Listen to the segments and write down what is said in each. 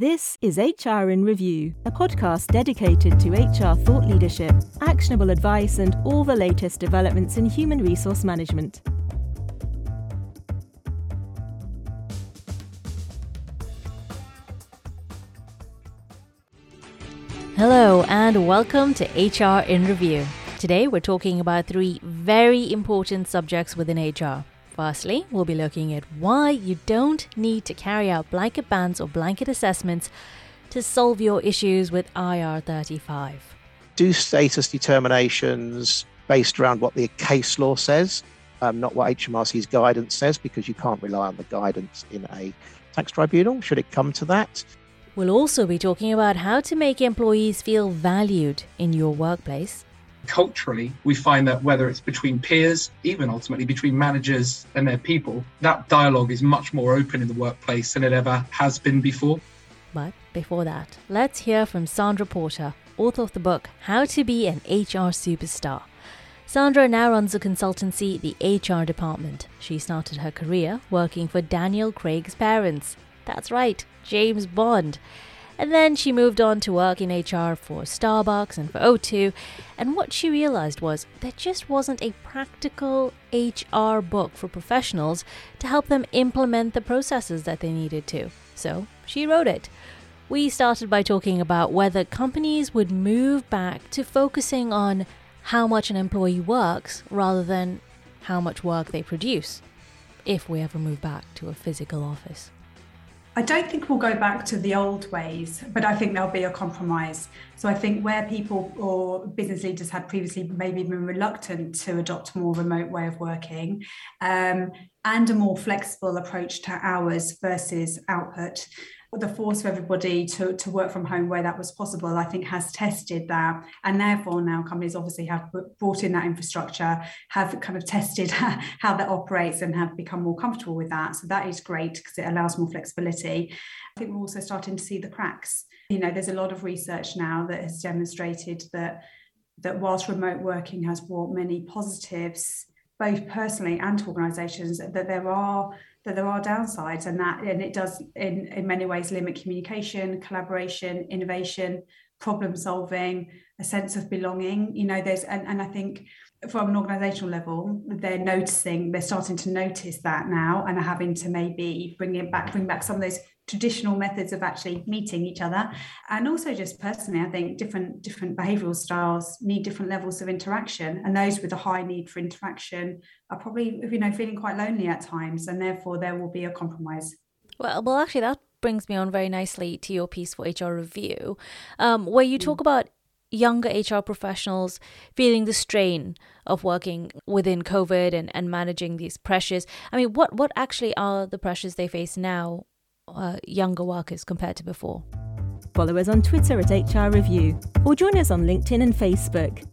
This is HR in Review, a podcast dedicated to HR thought leadership, actionable advice, and all the latest developments in human resource management. Hello, and welcome to HR in Review. Today, we're talking about three very important subjects within HR Firstly, we'll be looking at why you don't need to carry out blanket bans or blanket assessments to solve your issues with IR35. Do status determinations based around what the case law says, um, not what HMRC's guidance says, because you can't rely on the guidance in a tax tribunal, should it come to that. We'll also be talking about how to make employees feel valued in your workplace culturally, we find that whether it's between peers, even ultimately between managers and their people, that dialogue is much more open in the workplace than it ever has been before. But before that, let's hear from Sandra Porter, author of the book How to Be an HR Superstar. Sandra now runs a consultancy, the HR department. She started her career working for Daniel Craig's parents. That's right, James Bond. And then she moved on to work in HR for Starbucks and for O2. And what she realized was there just wasn't a practical HR book for professionals to help them implement the processes that they needed to. So she wrote it. We started by talking about whether companies would move back to focusing on how much an employee works rather than how much work they produce, if we ever move back to a physical office. I don't think we'll go back to the old ways, but I think there'll be a compromise. So I think where people or business leaders had previously maybe been reluctant to adopt a more remote way of working um, and a more flexible approach to hours versus output, the force for everybody to, to work from home where that was possible, I think has tested that. And therefore, now companies obviously have brought in that infrastructure, have kind of tested how that operates and have become more comfortable with that. So that is great because it allows more flexibility. I think we're also starting to see the cracks. You know, there's a lot of research now that has demonstrated that that whilst remote working has brought many positives, both personally and to organisations, that there are that there are downsides and that and it does in, in many ways limit communication collaboration innovation problem solving a sense of belonging. You know there's and, and i think from an organizational level they're noticing they're starting to notice that now and are having to maybe bring it back bring back some of those traditional methods of actually meeting each other and also just personally i think different different behavioral styles need different levels of interaction and those with a high need for interaction are probably you know feeling quite lonely at times and therefore there will be a compromise well well actually that brings me on very nicely to your piece for hr review um, where you talk mm. about younger HR professionals feeling the strain of working within COVID and, and managing these pressures. I mean, what, what actually are the pressures they face now uh, younger workers compared to before. Follow us on Twitter at HR Review or join us on LinkedIn and Facebook.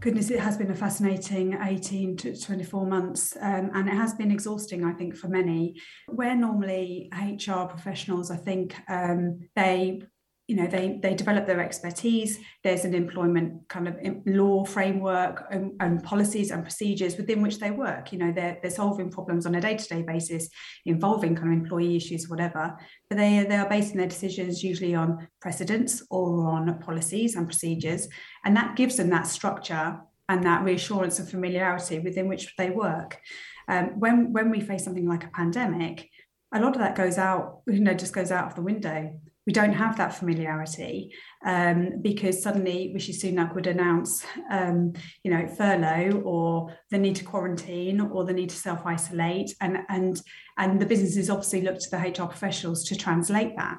Goodness, it has been a fascinating 18 to 24 months, um, and it has been exhausting, I think, for many. Where normally HR professionals, I think um, they you know they they develop their expertise. There's an employment kind of law framework and, and, policies and procedures within which they work. You know they're, they're solving problems on a day-to-day basis involving kind of employee issues whatever. But they they are basing their decisions usually on precedents or on policies and procedures. And that gives them that structure and that reassurance and familiarity within which they work. Um, when when we face something like a pandemic a lot of that goes out you know just goes out of the window we don't have that familiarity um, because suddenly Rishi Sunak would announce, um, you know, furlough or the need to quarantine or the need to self-isolate, and and and the businesses obviously look to the HR professionals to translate that,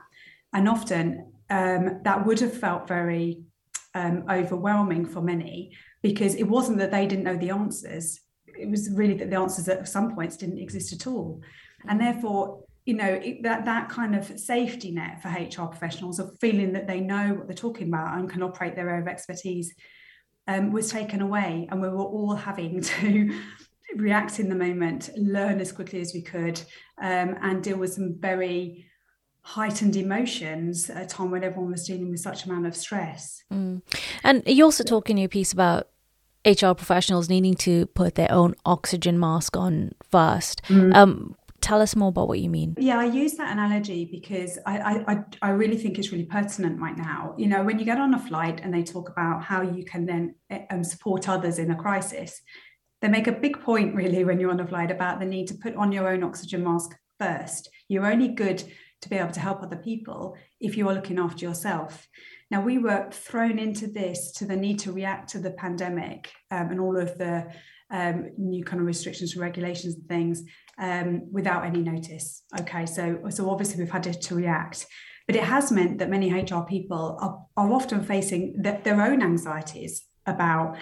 and often um, that would have felt very um, overwhelming for many because it wasn't that they didn't know the answers; it was really that the answers at some points didn't exist at all, and therefore you know that that kind of safety net for HR professionals of feeling that they know what they're talking about and can operate their area of expertise um, was taken away, and we were all having to react in the moment, learn as quickly as we could, um, and deal with some very heightened emotions at a time when everyone was dealing with such amount of stress. Mm. And you also talk in your piece about HR professionals needing to put their own oxygen mask on first. Mm. Um, Tell us more about what you mean. Yeah, I use that analogy because I, I, I really think it's really pertinent right now. You know, when you get on a flight and they talk about how you can then eh, um, support others in a crisis, they make a big point really when you're on a flight about the need to put on your own oxygen mask first. You're only good to be able to help other people if you are looking after yourself. Now, we were thrown into this to the need to react to the pandemic um, and all of the um, new kind of restrictions and regulations and things um, without any notice. Okay, so so obviously we've had to, to react, but it has meant that many HR people are, are often facing the, their own anxieties about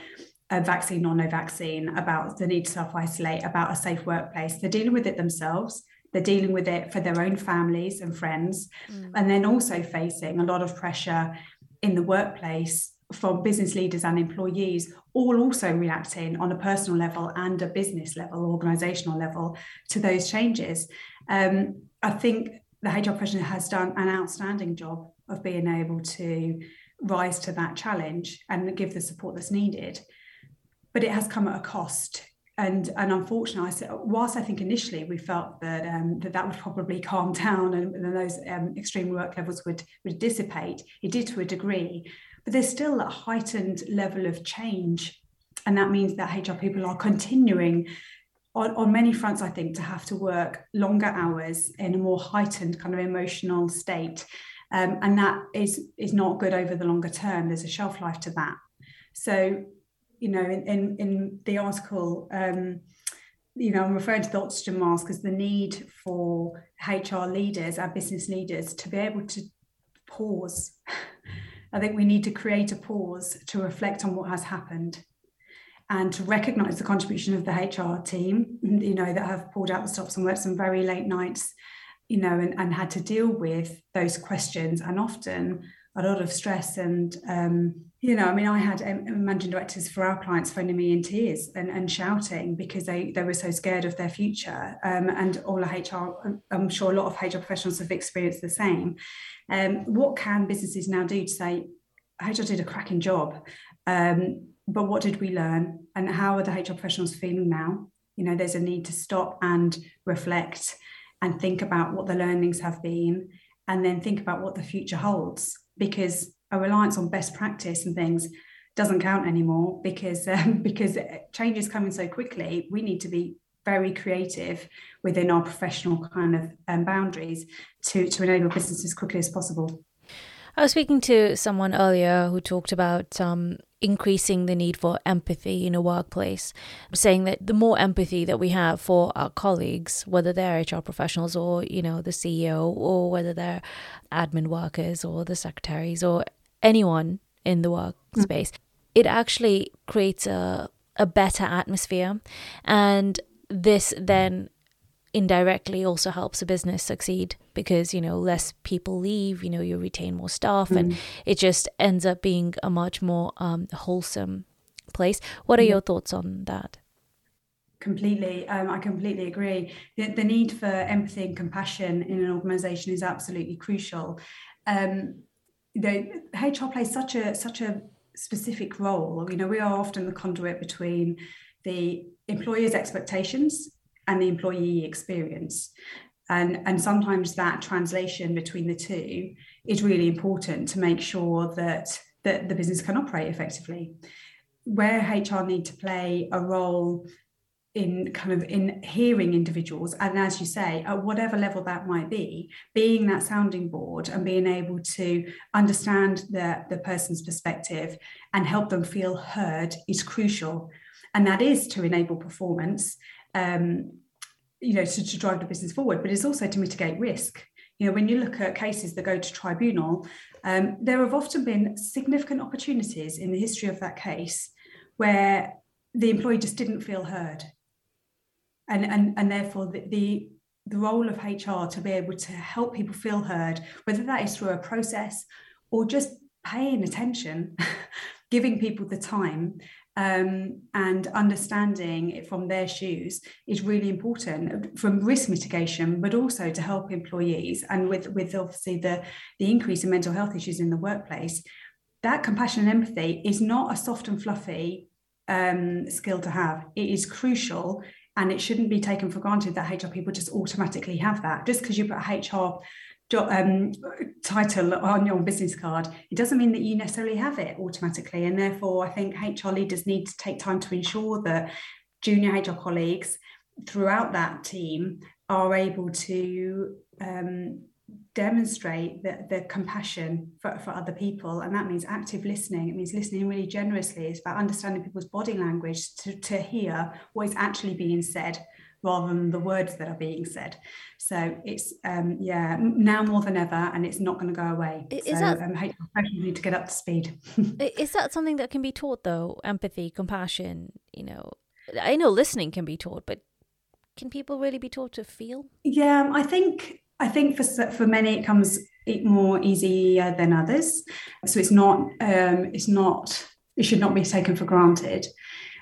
a vaccine or no vaccine, about the need to self isolate, about a safe workplace. They're dealing with it themselves. They're dealing with it for their own families and friends, mm. and then also facing a lot of pressure in the workplace from business leaders and employees, all also reacting on a personal level and a business level, organizational level to those changes. Um, I think the HR professional has done an outstanding job of being able to rise to that challenge and give the support that's needed. But it has come at a cost. And, and unfortunately, I whilst I think initially we felt that um, that, that would probably calm down and, and those um, extreme work levels would, would dissipate, it did to a degree but there's still a heightened level of change. And that means that HR people are continuing on, on many fronts, I think, to have to work longer hours in a more heightened kind of emotional state. Um, and that is is not good over the longer term. There's a shelf life to that. So, you know, in in, in the article, um, you know, I'm referring to the oxygen mask as the need for HR leaders, our business leaders, to be able to pause I think we need to create a pause to reflect on what has happened and to recognize the contribution of the HR team, you know, that have pulled out the stops and worked some very late nights, you know, and, and had to deal with those questions. And often a lot of stress and um, you know, I mean, I had um, managing directors for our clients phoning me in tears and, and shouting because they, they were so scared of their future. Um, and all of HR, I'm sure a lot of HR professionals have experienced the same. Um, what can businesses now do to say, HR did a cracking job, um, but what did we learn? And how are the HR professionals feeling now? You know, there's a need to stop and reflect and think about what the learnings have been and then think about what the future holds because a reliance on best practice and things doesn't count anymore because um, because change is coming so quickly we need to be very creative within our professional kind of um, boundaries to, to enable business as quickly as possible. I was speaking to someone earlier who talked about um, increasing the need for empathy in a workplace, saying that the more empathy that we have for our colleagues, whether they're HR professionals or you know the CEO or whether they're admin workers or the secretaries or anyone in the workspace, mm. it actually creates a a better atmosphere and this then indirectly also helps a business succeed because you know less people leave you know you retain more staff mm. and it just ends up being a much more um, wholesome place. What are your thoughts on that? Completely. Um, i completely agree. The, the, need for empathy and compassion in an organization is absolutely crucial. Um, the hr plays such a such a specific role. You know we are often the conduit between the employer's expectations and the employee experience. And, and sometimes that translation between the two is really important to make sure that, that the business can operate effectively. Where HR need to play a role in kind of in hearing individuals and as you say at whatever level that might be being that sounding board and being able to understand the, the person's perspective and help them feel heard is crucial and that is to enable performance um, you know to, to drive the business forward but it's also to mitigate risk. You know when you look at cases that go to tribunal um, there have often been significant opportunities in the history of that case where the employee just didn't feel heard. And and, and therefore the, the the role of HR to be able to help people feel heard, whether that is through a process or just paying attention, giving people the time um, and understanding it from their shoes is really important from risk mitigation, but also to help employees. And with, with obviously the, the increase in mental health issues in the workplace, that compassion and empathy is not a soft and fluffy um, skill to have. It is crucial And it shouldn't be taken for granted that HR people just automatically have that. Just because you put a HR um, title on your business card, it doesn't mean that you necessarily have it automatically. And therefore, I think HR leaders need to take time to ensure that junior HR colleagues throughout that team are able to um, demonstrate the, the compassion for, for other people and that means active listening it means listening really generously it's about understanding people's body language to, to hear what is actually being said rather than the words that are being said. So it's um, yeah now more than ever and it's not going to go away. Is so that, um, professionals need to get up to speed. Is that something that can be taught though? Empathy compassion you know? I know listening can be taught but can people really be taught to feel? Yeah i think I think for for many it comes more easier than others. So it's not um, it's not it should not be taken for granted.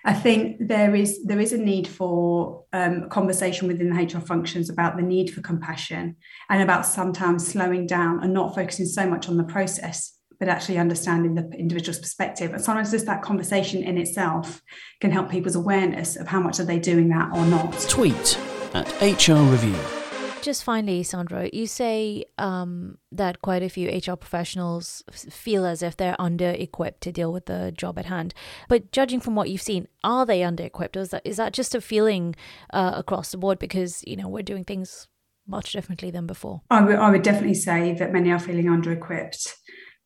I think there is there is a need for um, conversation within the HR functions about the need for compassion and about sometimes slowing down and not focusing so much on the process, but actually understanding the individual's perspective. And sometimes just that conversation in itself can help people's awareness of how much are they doing that or not. Tweet at HR Review just finally, Sandra, you say um, that quite a few HR professionals feel as if they're under equipped to deal with the job at hand. But judging from what you've seen, are they under equipped? Or Is that, is that just a feeling uh, across the board because, you know, we're doing things much differently than before? I would, would definitely say that many are feeling under equipped.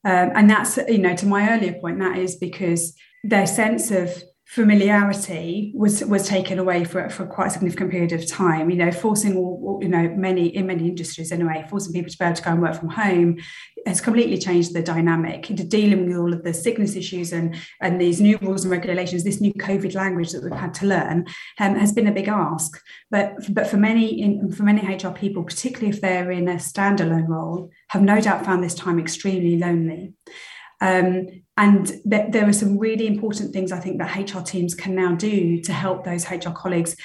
Um, and that's, you know, to my earlier point, that is because their sense of familiarity was was taken away for, for quite a significant period of time you know forcing all, you know many in many industries anyway forcing people to be able to go and work from home has completely changed the dynamic. Dealing with all of the sickness issues and and these new rules and regulations this new covid language that we've had to learn um, has been a big ask. But but for many in, for many hr people particularly if they're in a standalone role have no doubt found this time extremely lonely um, and th- there are some really important things I think that HR teams can now do to help those HR colleagues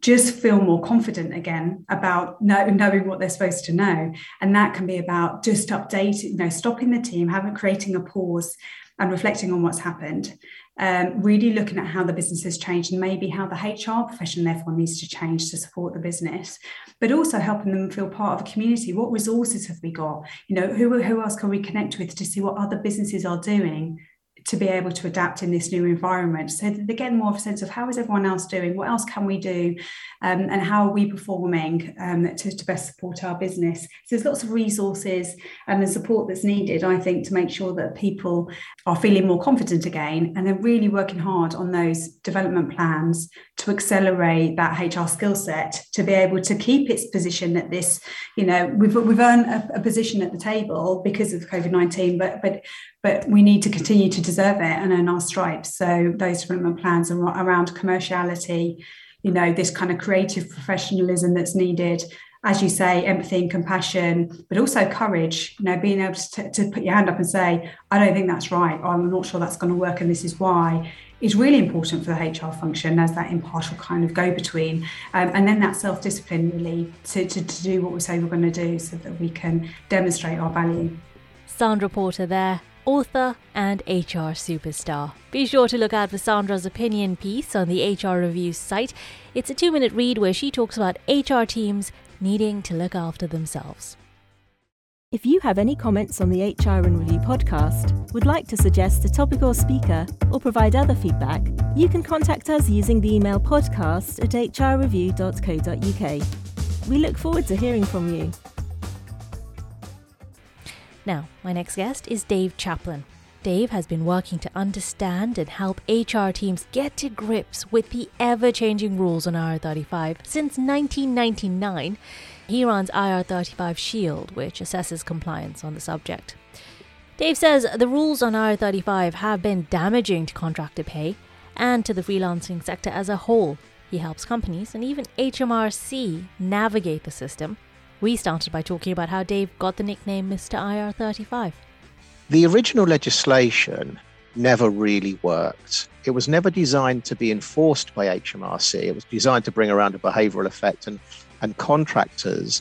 just feel more confident again about know, knowing what they're supposed to know. And that can be about just updating, you know, stopping the team, having creating a pause and reflecting on what's happened um, really looking at how the business has changed and maybe how the HR profession therefore needs to change to support the business, but also helping them feel part of a community. What resources have we got? You know, who, who else can we connect with to see what other businesses are doing to be able to adapt in this new environment. So get more of a sense of how is everyone else doing? What else can we do? Um, and how are we performing um, to, to, best support our business? So there's lots of resources and the support that's needed, I think, to make sure that people are feeling more confident again and they're really working hard on those development plans to accelerate that HR skill set to be able to keep its position at this, you know, we've, we've earned a, a position at the table because of COVID-19, but, but but we need to continue to deserve it and earn our stripes. So those development plans are around commerciality, you know, this kind of creative professionalism that's needed, as you say, empathy and compassion, but also courage, you know, being able to, to put your hand up and say, I don't think that's right, or I'm not sure that's going to work, and this is why, is really important for the HR function as that impartial kind of go between. Um, and then that self discipline, really, to, to, to do what we say we're going to do so that we can demonstrate our value. Sandra Porter there author, and HR superstar. Be sure to look out for Sandra's opinion piece on the HR Review site. It's a two minute read where she talks about HR teams needing to look after themselves. If you have any comments on the HR and Review podcast, would like to suggest a topic or speaker, or provide other feedback, you can contact us using the email podcast at hrreview.co.uk. We look forward to hearing from you. Now, my next guest is Dave Chaplin. Dave has been working to understand and help HR teams get to grips with the ever changing rules on IR35 since 1999. He runs IR35 Shield, which assesses compliance on the subject. Dave says the rules on IR35 have been damaging to contractor pay and to the freelancing sector as a whole. He helps companies and even HMRC navigate the system we started by talking about how Dave got the nickname Mr. IR35. The original legislation never really worked. It was never designed to be enforced by HMRC. It was designed to bring around a behavioral effect, and, and contractors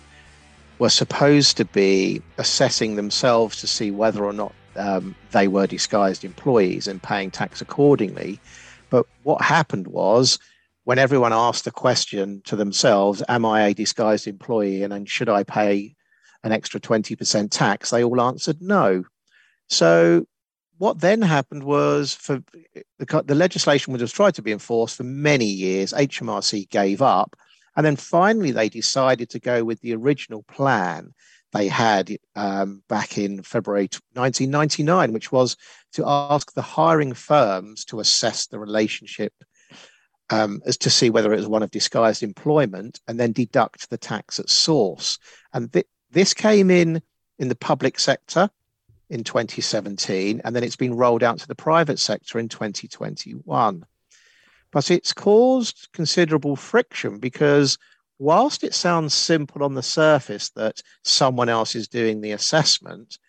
were supposed to be assessing themselves to see whether or not um, they were disguised employees and paying tax accordingly. But what happened was when everyone asked the question to themselves, Am I a disguised employee? And then should I pay an extra 20% tax? They all answered no. So what then happened was for the, the legislation was tried to be enforced for many years. HMRC gave up. And then finally, they decided to go with the original plan they had um, back in February 1999, which was to ask the hiring firms to assess the relationship um, as to see whether it was one of disguised employment and then deduct the tax at source. And th- this came in in the public sector in 2017, and then it's been rolled out to the private sector in 2021. But it's caused considerable friction because whilst it sounds simple on the surface that someone else is doing the assessment,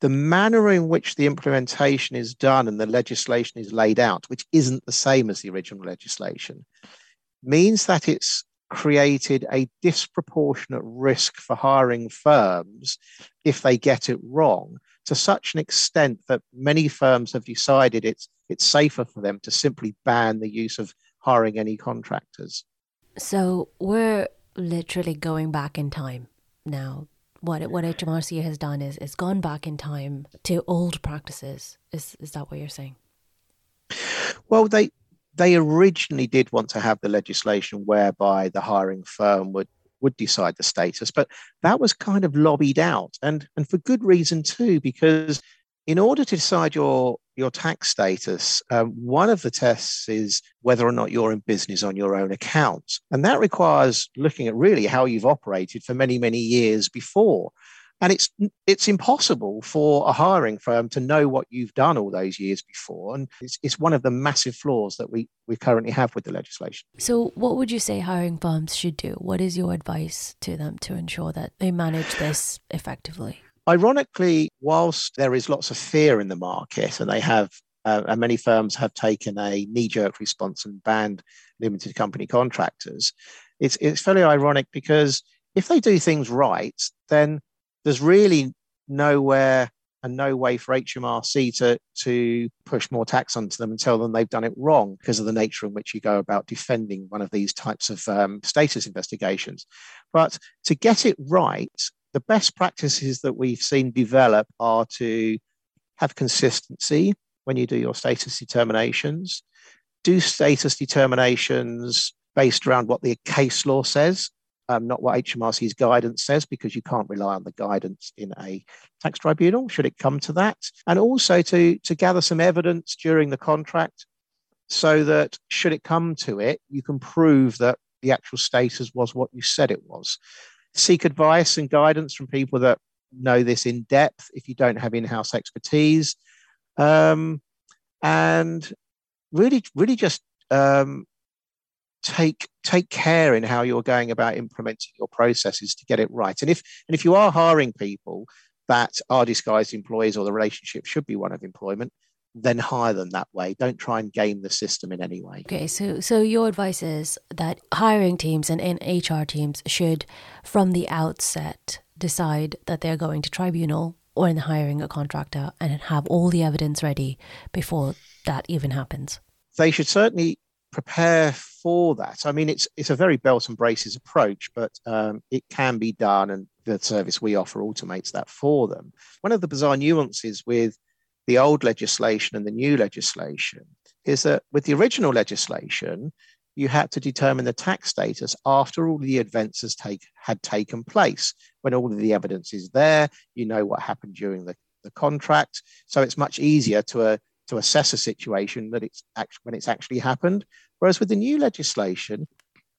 the manner in which the implementation is done and the legislation is laid out, which isn't the same as the original legislation, means that it's created a disproportionate risk for hiring firms if they get it wrong to such an extent that many firms have decided it's it's safer for them to simply ban the use of hiring any contractors. So we're literally going back in time now. What what HMRC has done is is gone back in time to old practices. Is is that what you're saying? Well, they they originally did want to have the legislation whereby the hiring firm would would decide the status, but that was kind of lobbied out, and and for good reason too, because in order to decide your your tax status, um, one of the tests is whether or not you're in business on your own account, and that requires looking at really how you've operated for many many years before. And it's it's impossible for a hiring firm to know what you've done all those years before, and it's, it's one of the massive flaws that we we currently have with the legislation. So, what would you say hiring firms should do? What is your advice to them to ensure that they manage this effectively? Ironically, whilst there is lots of fear in the market, and they have, uh, and many firms have taken a knee-jerk response and banned limited company contractors, it's it's fairly ironic because if they do things right, then there's really nowhere and no way for HMRC to, to push more tax onto them and tell them they've done it wrong because of the nature in which you go about defending one of these types of um, status investigations. But to get it right, the best practices that we've seen develop are to have consistency when you do your status determinations, do status determinations based around what the case law says um, not what HMRC's guidance says, because you can't rely on the guidance in a tax tribunal, should it come to that. And also to, to gather some evidence during the contract so that, should it come to it, you can prove that the actual status was what you said it was. Seek advice and guidance from people that know this in depth if you don't have in house expertise. Um, and really, really just um, take take care in how you're going about implementing your processes to get it right. And if and if you are hiring people that are disguised employees or the relationship should be one of employment, then hire them that way. Don't try and game the system in any way. Okay, so so your advice is that hiring teams and, and HR teams should, from the outset, decide that they're going to tribunal or in hiring a contractor and have all the evidence ready before that even happens. They should certainly prepare for that. I mean, it's it's a very belt and braces approach, but um, it can be done, and the service we offer automates that for them. One of the bizarre nuances with the old legislation and the new legislation is that with the original legislation, you had to determine the tax status after all the events take, had taken place. When all of the evidence is there, you know what happened during the, the contract. So it's much easier to, uh, to assess a situation that it's when it's actually happened. Whereas with the new legislation,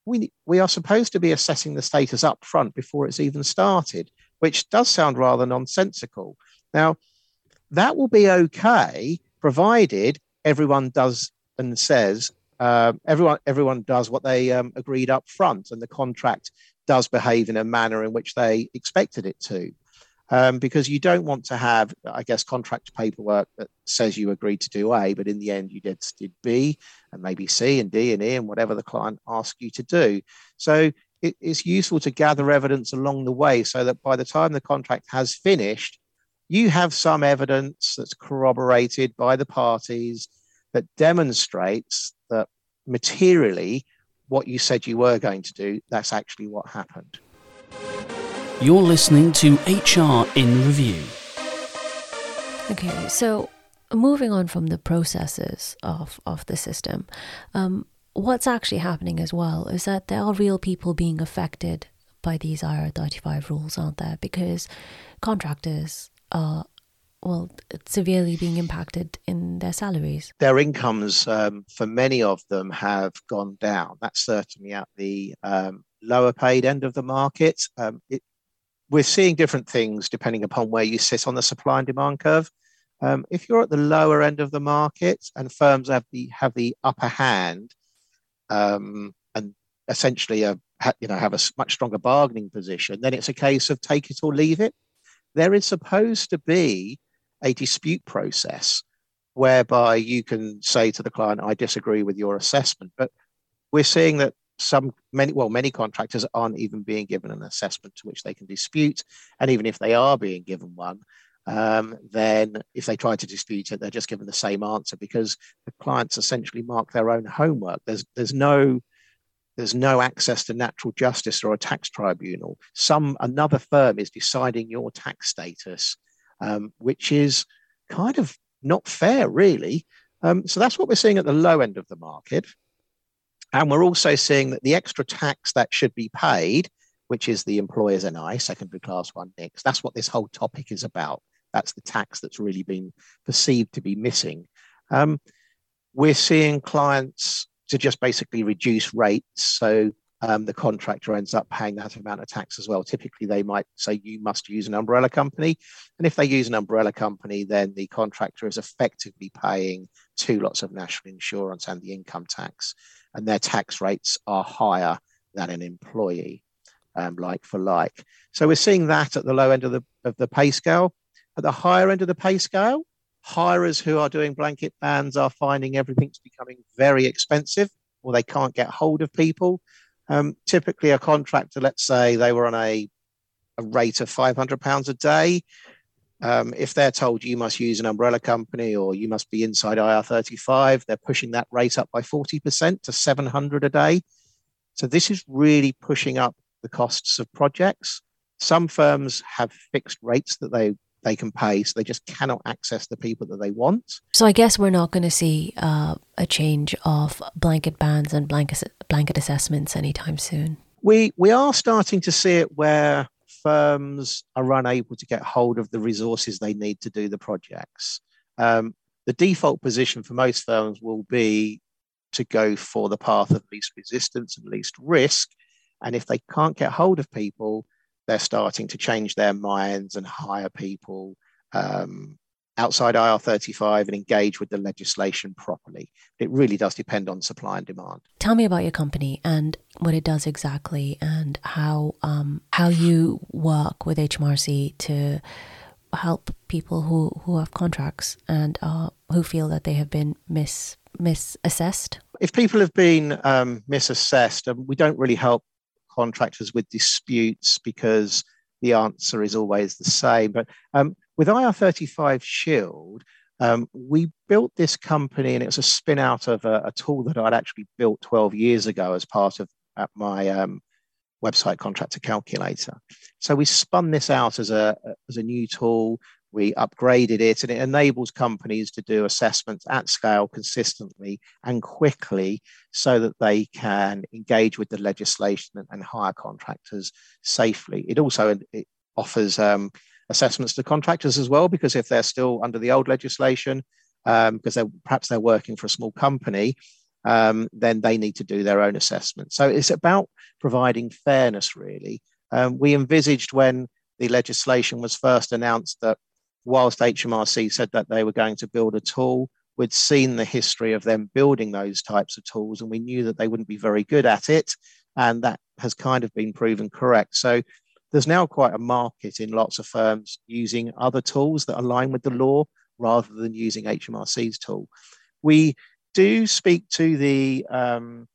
we, we are supposed to be assessing the status up front before it's even started, which does sound rather nonsensical. Now, that will be okay provided everyone does and says uh, everyone everyone does what they um, agreed up front and the contract does behave in a manner in which they expected it to um, because you don't want to have, I guess, contract paperwork that says you agreed to do A, but in the end you did, did B and maybe C and D and E and whatever the client asked you to do. So it, it's useful to gather evidence along the way so that by the time the contract has finished, you have some evidence that's corroborated by the parties that demonstrates that materially what you said you were going to do, that's actually what happened. You're listening to HR in Review. Okay, so moving on from the processes of, of the system, um, what's actually happening as well is that there are real people being affected by these IR35 rules, aren't there? Because contractors are well, severely being impacted in their salaries. Their incomes, um, for many of them, have gone down. That's certainly at the um, lower paid end of the market. Um, it, we're seeing different things depending upon where you sit on the supply and demand curve. Um, if you're at the lower end of the market and firms have the have the upper hand, um, and essentially a, you know have a much stronger bargaining position, then it's a case of take it or leave it. There is supposed to be a dispute process whereby you can say to the client, I disagree with your assessment. But we're seeing that some many well many contractors aren't even being given an assessment to which they can dispute and even if they are being given one um, then if they try to dispute it they're just given the same answer because the clients essentially mark their own homework there's there's no there's no access to natural justice or a tax tribunal some another firm is deciding your tax status um, which is kind of not fair, really. Um, so that's what we're seeing at the low end of the market. And we're also seeing that the extra tax that should be paid, which is the employer's NI, secondary class one NICs, that's what this whole topic is about. That's the tax that's really been perceived to be missing. Um, we're seeing clients to just basically reduce rates. So um, the contractor ends up paying that amount of tax as well. Typically, they might say you must use an umbrella company. And if they use an umbrella company, then the contractor is effectively paying two lots of national insurance and the income tax. And their tax rates are higher than an employee, um, like for like. So we're seeing that at the low end of the, of the pay scale. At the higher end of the pay scale, hirers who are doing blanket bans are finding everything's becoming very expensive or they can't get hold of people. Um, typically, a contractor, let's say they were on a, a rate of £500 a day. Um, if they're told you must use an umbrella company or you must be inside IR35, they're pushing that rate up by 40% to 700 a day. So this is really pushing up the costs of projects. Some firms have fixed rates that they they can pay, so they just cannot access the people that they want. So I guess we're not going to see uh, a change of blanket bans and blanket blanket assessments anytime soon. We we are starting to see it where firms are unable to get hold of the resources they need to do the projects. Um, the default position for most firms will be to go for the path of least resistance and least risk. And if they can't get hold of people, they're starting to change their minds and hire people um, outside IR35 and engage with the legislation properly. It really does depend on supply and demand. Tell me about your company and what it does exactly, and how um, how you work with HMRC to help people who, who have contracts and uh, who feel that they have been mis misassessed. If people have been um, misassessed, um, we don't really help contractors with disputes because the answer is always the same. But um, with IR35 Shield, um, we built this company and it was a spin out of a, a, tool that I'd actually built 12 years ago as part of my um, website contractor calculator. So we spun this out as a, as a new tool we upgraded it and it enables companies to do assessments at scale consistently and quickly so that they can engage with the legislation and hire contractors safely. It also it offers um, assessments to contractors as well, because if they're still under the old legislation, um, because they're, perhaps they're working for a small company, um, then they need to do their own assessment. So it's about providing fairness, really. Um, we envisaged when the legislation was first announced that whilst HMRC said that they were going to build a tool, we'd seen the history of them building those types of tools and we knew that they wouldn't be very good at it. And that has kind of been proven correct. So there's now quite a market in lots of firms using other tools that align with the law rather than using HMRC's tool. We do speak to the um,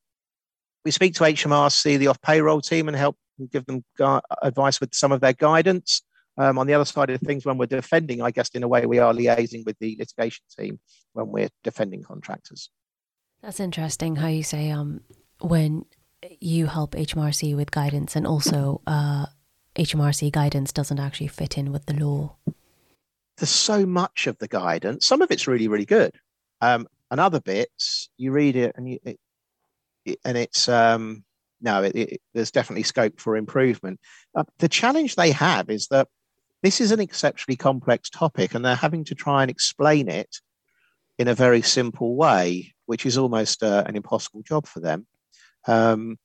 we speak to HMRC, the off payroll team, and help give them gu- advice with some of their guidance. Um, on the other side of things, when we're defending, I guess in a way we are liaising with the litigation team when we're defending contractors. That's interesting how you say um, when you help HMRC with guidance and also uh, HMRC guidance doesn't actually fit in with the law. There's so much of the guidance. Some of it's really, really good. Um, and other bits, you read it and you, it, it, and it's um, no, it, there's definitely scope for improvement. Uh, the challenge they have is that this is an exceptionally complex topic, and they're having to try and explain it in a very simple way, which is almost uh, an impossible job for them. Um,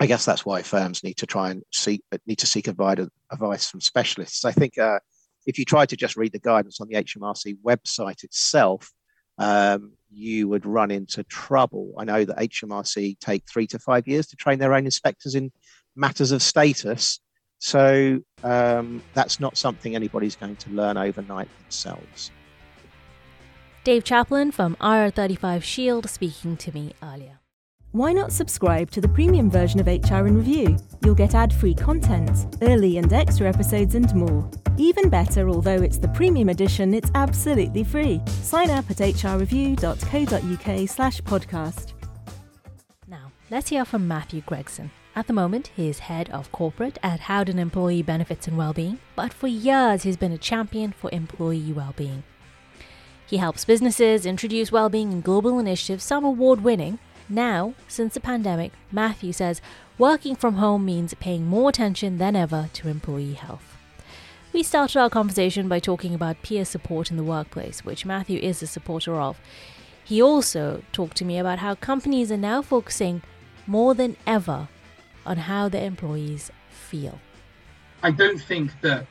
I guess that's why firms need to try and seek need to seek advice from specialists. I think uh, if you try to just read the guidance on the HMRC website itself, um, you would run into trouble. I know that HMRC take three to five years to train their own inspectors in matters of status. So um, that's not something anybody's going to learn overnight themselves. Dave Chaplin from IR35 Shield speaking to me earlier. Why not subscribe to the premium version of HR in Review? You'll get ad free content, early and extra episodes, and more. Even better, although it's the premium edition, it's absolutely free. Sign up at hrreview.co.uk slash podcast. Now, let's hear from Matthew Gregson. At the moment, he is head of corporate at Howden Employee Benefits and Wellbeing, but for years he's been a champion for employee well-being. He helps businesses introduce well-being and global initiatives, some award-winning, now, since the pandemic, Matthew says working from home means paying more attention than ever to employee health. We started our conversation by talking about peer support in the workplace, which Matthew is a supporter of. He also talked to me about how companies are now focusing more than ever on how the employees feel. I don't think that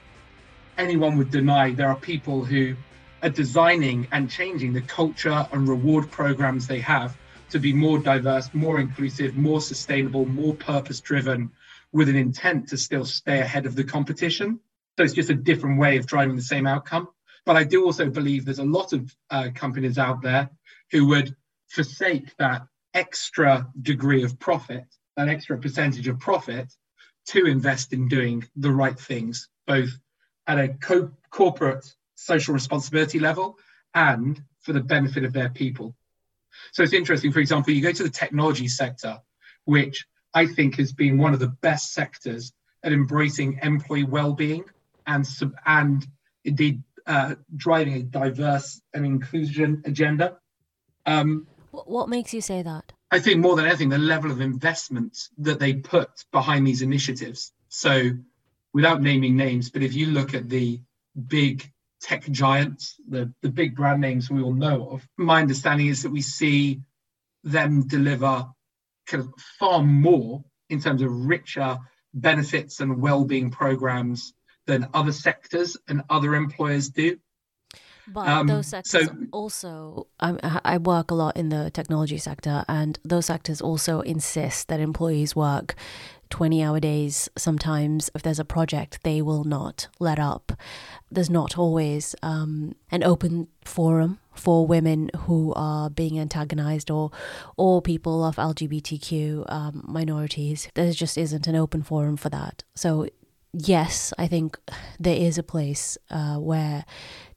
anyone would deny there are people who are designing and changing the culture and reward programs they have to be more diverse, more inclusive, more sustainable, more purpose driven, with an intent to still stay ahead of the competition. So it's just a different way of driving the same outcome. But I do also believe there's a lot of uh, companies out there who would forsake that extra degree of profit, that extra percentage of profit, to invest in doing the right things, both at a co- corporate social responsibility level and for the benefit of their people. So it's interesting. For example, you go to the technology sector, which I think has been one of the best sectors at embracing employee well-being and and indeed uh, driving a diverse and inclusion agenda. Um, what makes you say that? I think more than anything, the level of investment that they put behind these initiatives. So, without naming names, but if you look at the big tech giants, the, the big brand names we all know of. My understanding is that we see them deliver kind of far more in terms of richer benefits and well-being programs than other sectors and other employers do. But um, those sectors so, also, I, I work a lot in the technology sector, and those sectors also insist that employees work 20 hour days sometimes. If there's a project they will not let up. There's not always um, an open forum for women who are being antagonized or or people of lgbtq um, minorities. There just isn't an open forum for that. So yes i think there is a place uh, where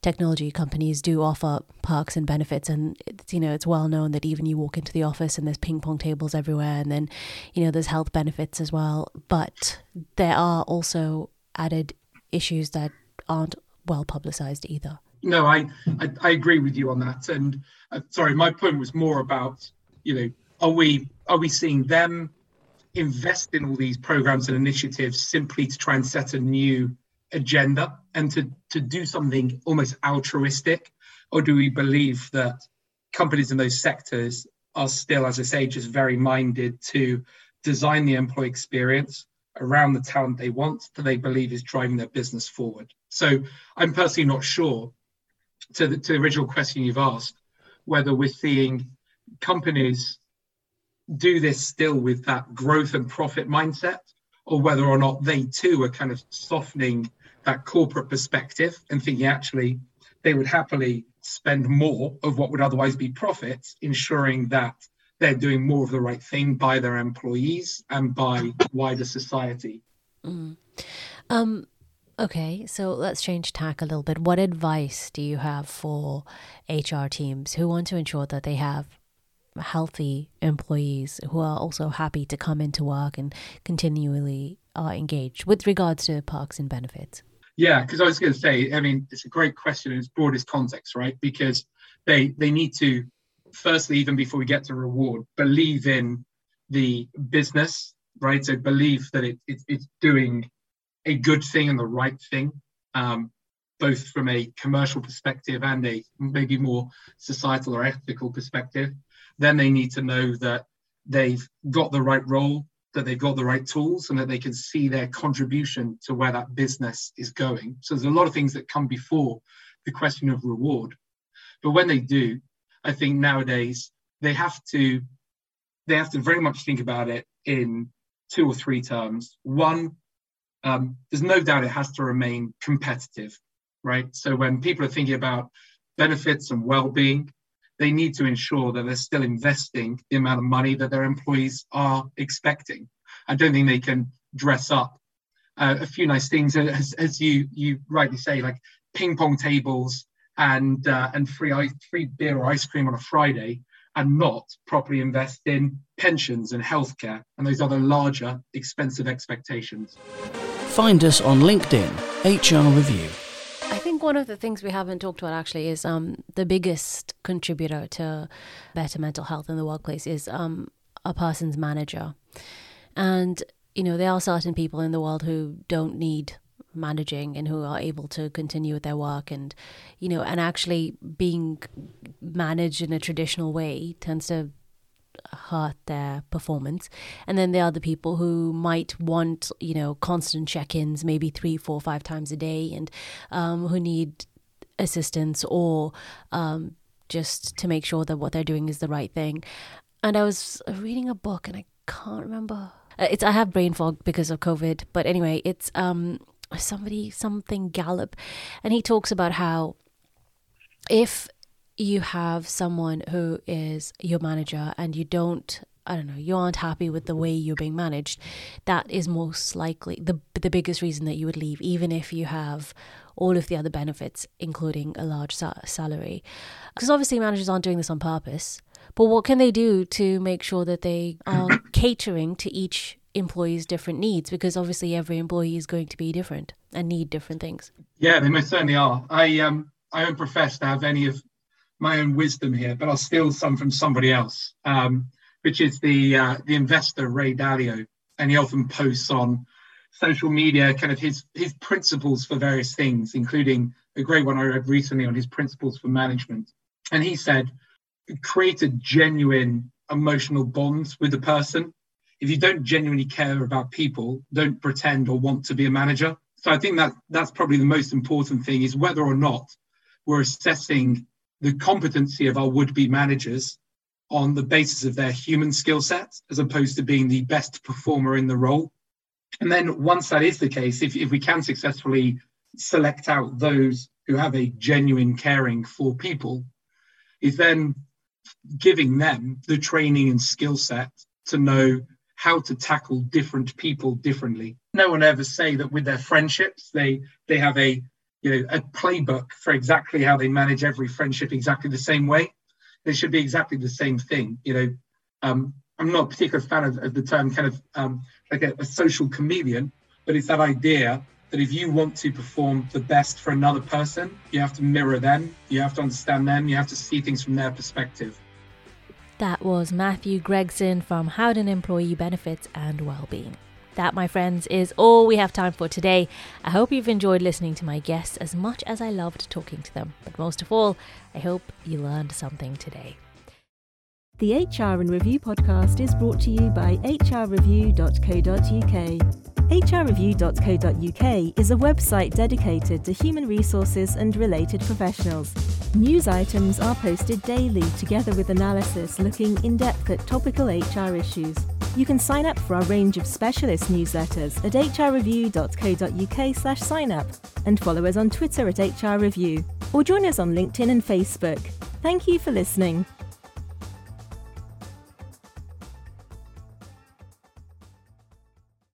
technology companies do offer perks and benefits and it's, you know it's well known that even you walk into the office and there's ping pong tables everywhere and then you know there's health benefits as well. But there are also added issues that aren't well publicized either. No i i, I agree with you on that. And uh, sorry my point was more about you know are we are we seeing them invest in all these programs and initiatives simply to try and set a new agenda and to, to do something almost altruistic? Or do we believe that companies in those sectors are still, as I say, just very minded to design the employee experience around the talent they want that they believe is driving their business forward? So I'm personally not sure to the, to the original question you've asked whether we're seeing companies do this still with that growth and profit mindset or whether or not they too are kind of softening that corporate perspective and thinking actually they would happily spend more of what would otherwise be profits, ensuring that they're doing more of the right thing by their employees and by wider society. Mm. Um, okay, so let's change tack a little bit. What advice do you have for HR teams who want to ensure that they have healthy employees who are also happy to come into work and continually are engaged with regards to perks and benefits? Yeah, because I was going to say, I mean, it's a great question in its broadest context, right? Because they they need to, firstly, even before we get to reward, believe in the business, right? So believe that it, it it's doing a good thing and the right thing, um, both from a commercial perspective and a maybe more societal or ethical perspective. Then they need to know that they've got the right role, that they've got the right tools, and that they can see their contribution to where that business is going. So there's a lot of things that come before the question of reward. But when they do, I think nowadays they have to they have to very much think about it in two or three terms. One, um, there's no doubt it has to remain competitive, right? So when people are thinking about benefits and well-being, they need to ensure that they're still investing the amount of money that their employees are expecting. I don't think they can dress up uh, a few nice things, as, as you you rightly say, like ping pong tables and uh, and free ice, free beer or ice cream on a Friday and not properly invest in pensions and healthcare and those other larger, expensive expectations. Find us on LinkedIn, HR Review. One of the things we haven't talked about actually is um, the biggest contributor to better mental health in the workplace is um, a person's manager. And, you know, there are certain people in the world who don't need managing and who are able to continue with their work and you know and actually being managed in a traditional way tends to hurt their performance. And then there are the people who might want you know constant check-ins maybe three four five times a day and um, who need assistance or um, just to make sure that what they're doing is the right thing. And i was reading a book and i can't remember. Uh, it's i have brain fog because of covid but anyway it's um somebody something Gallup, and he talks about how if you have someone who is your manager and you don't I don't know, you aren't happy with the way you're being managed, that is most likely the the biggest reason that you would leave, even if you have all of the other benefits, including a large sa- salary. Because obviously, managers aren't doing this on purpose. But what can they do to make sure that they are catering to each employees' different needs because obviously every employee is going to be different and need different things. Yeah, they most certainly are. I um I don't profess to have any of my own wisdom here, but I'll steal some from somebody else, um, which is the uh, the investor Ray Dalio, and he often posts on social media kind of his his principles for various things, including a great one I read recently on his principles for management. And he said, create a genuine emotional bond with the person if you don't genuinely care about people, don't pretend or want to be a manager. So I think that that's probably the most important thing is whether or not we're assessing the competency of our would-be managers on the basis of their human skill sets as opposed to being the best performer in the role. And then once that is the case, if, if we can successfully select out those who have a genuine caring for people, is then giving them the training and skill set to know how to tackle different people differently. No one ever say that with their friendships they they have a you know a playbook for exactly how they manage every friendship exactly the same way. They should be exactly the same thing. You know, um, I'm not a particular fan of, of the term kind of um, like a, a social chameleon, but it's that idea that if you want to perform the best for another person, you have to mirror them, you have to understand them, you have to see things from their perspective. That was Matthew Gregson from Howden Employee Benefits and Wellbeing. That, my friends, is all we have time for today. I hope you've enjoyed listening to my guests as much as I loved talking to them. But most of all, I hope you learned something today. The HR in Review podcast is brought to you by hrreview.co.uk. hrreview.co.uk is a website dedicated to human resources and related professionals. News items are posted daily together with analysis looking in depth at topical HR issues. You can sign up for our range of specialist newsletters at hrreview.co.uk slash sign up and follow us on Twitter at hrreview or join us on LinkedIn and Facebook. Thank you for listening.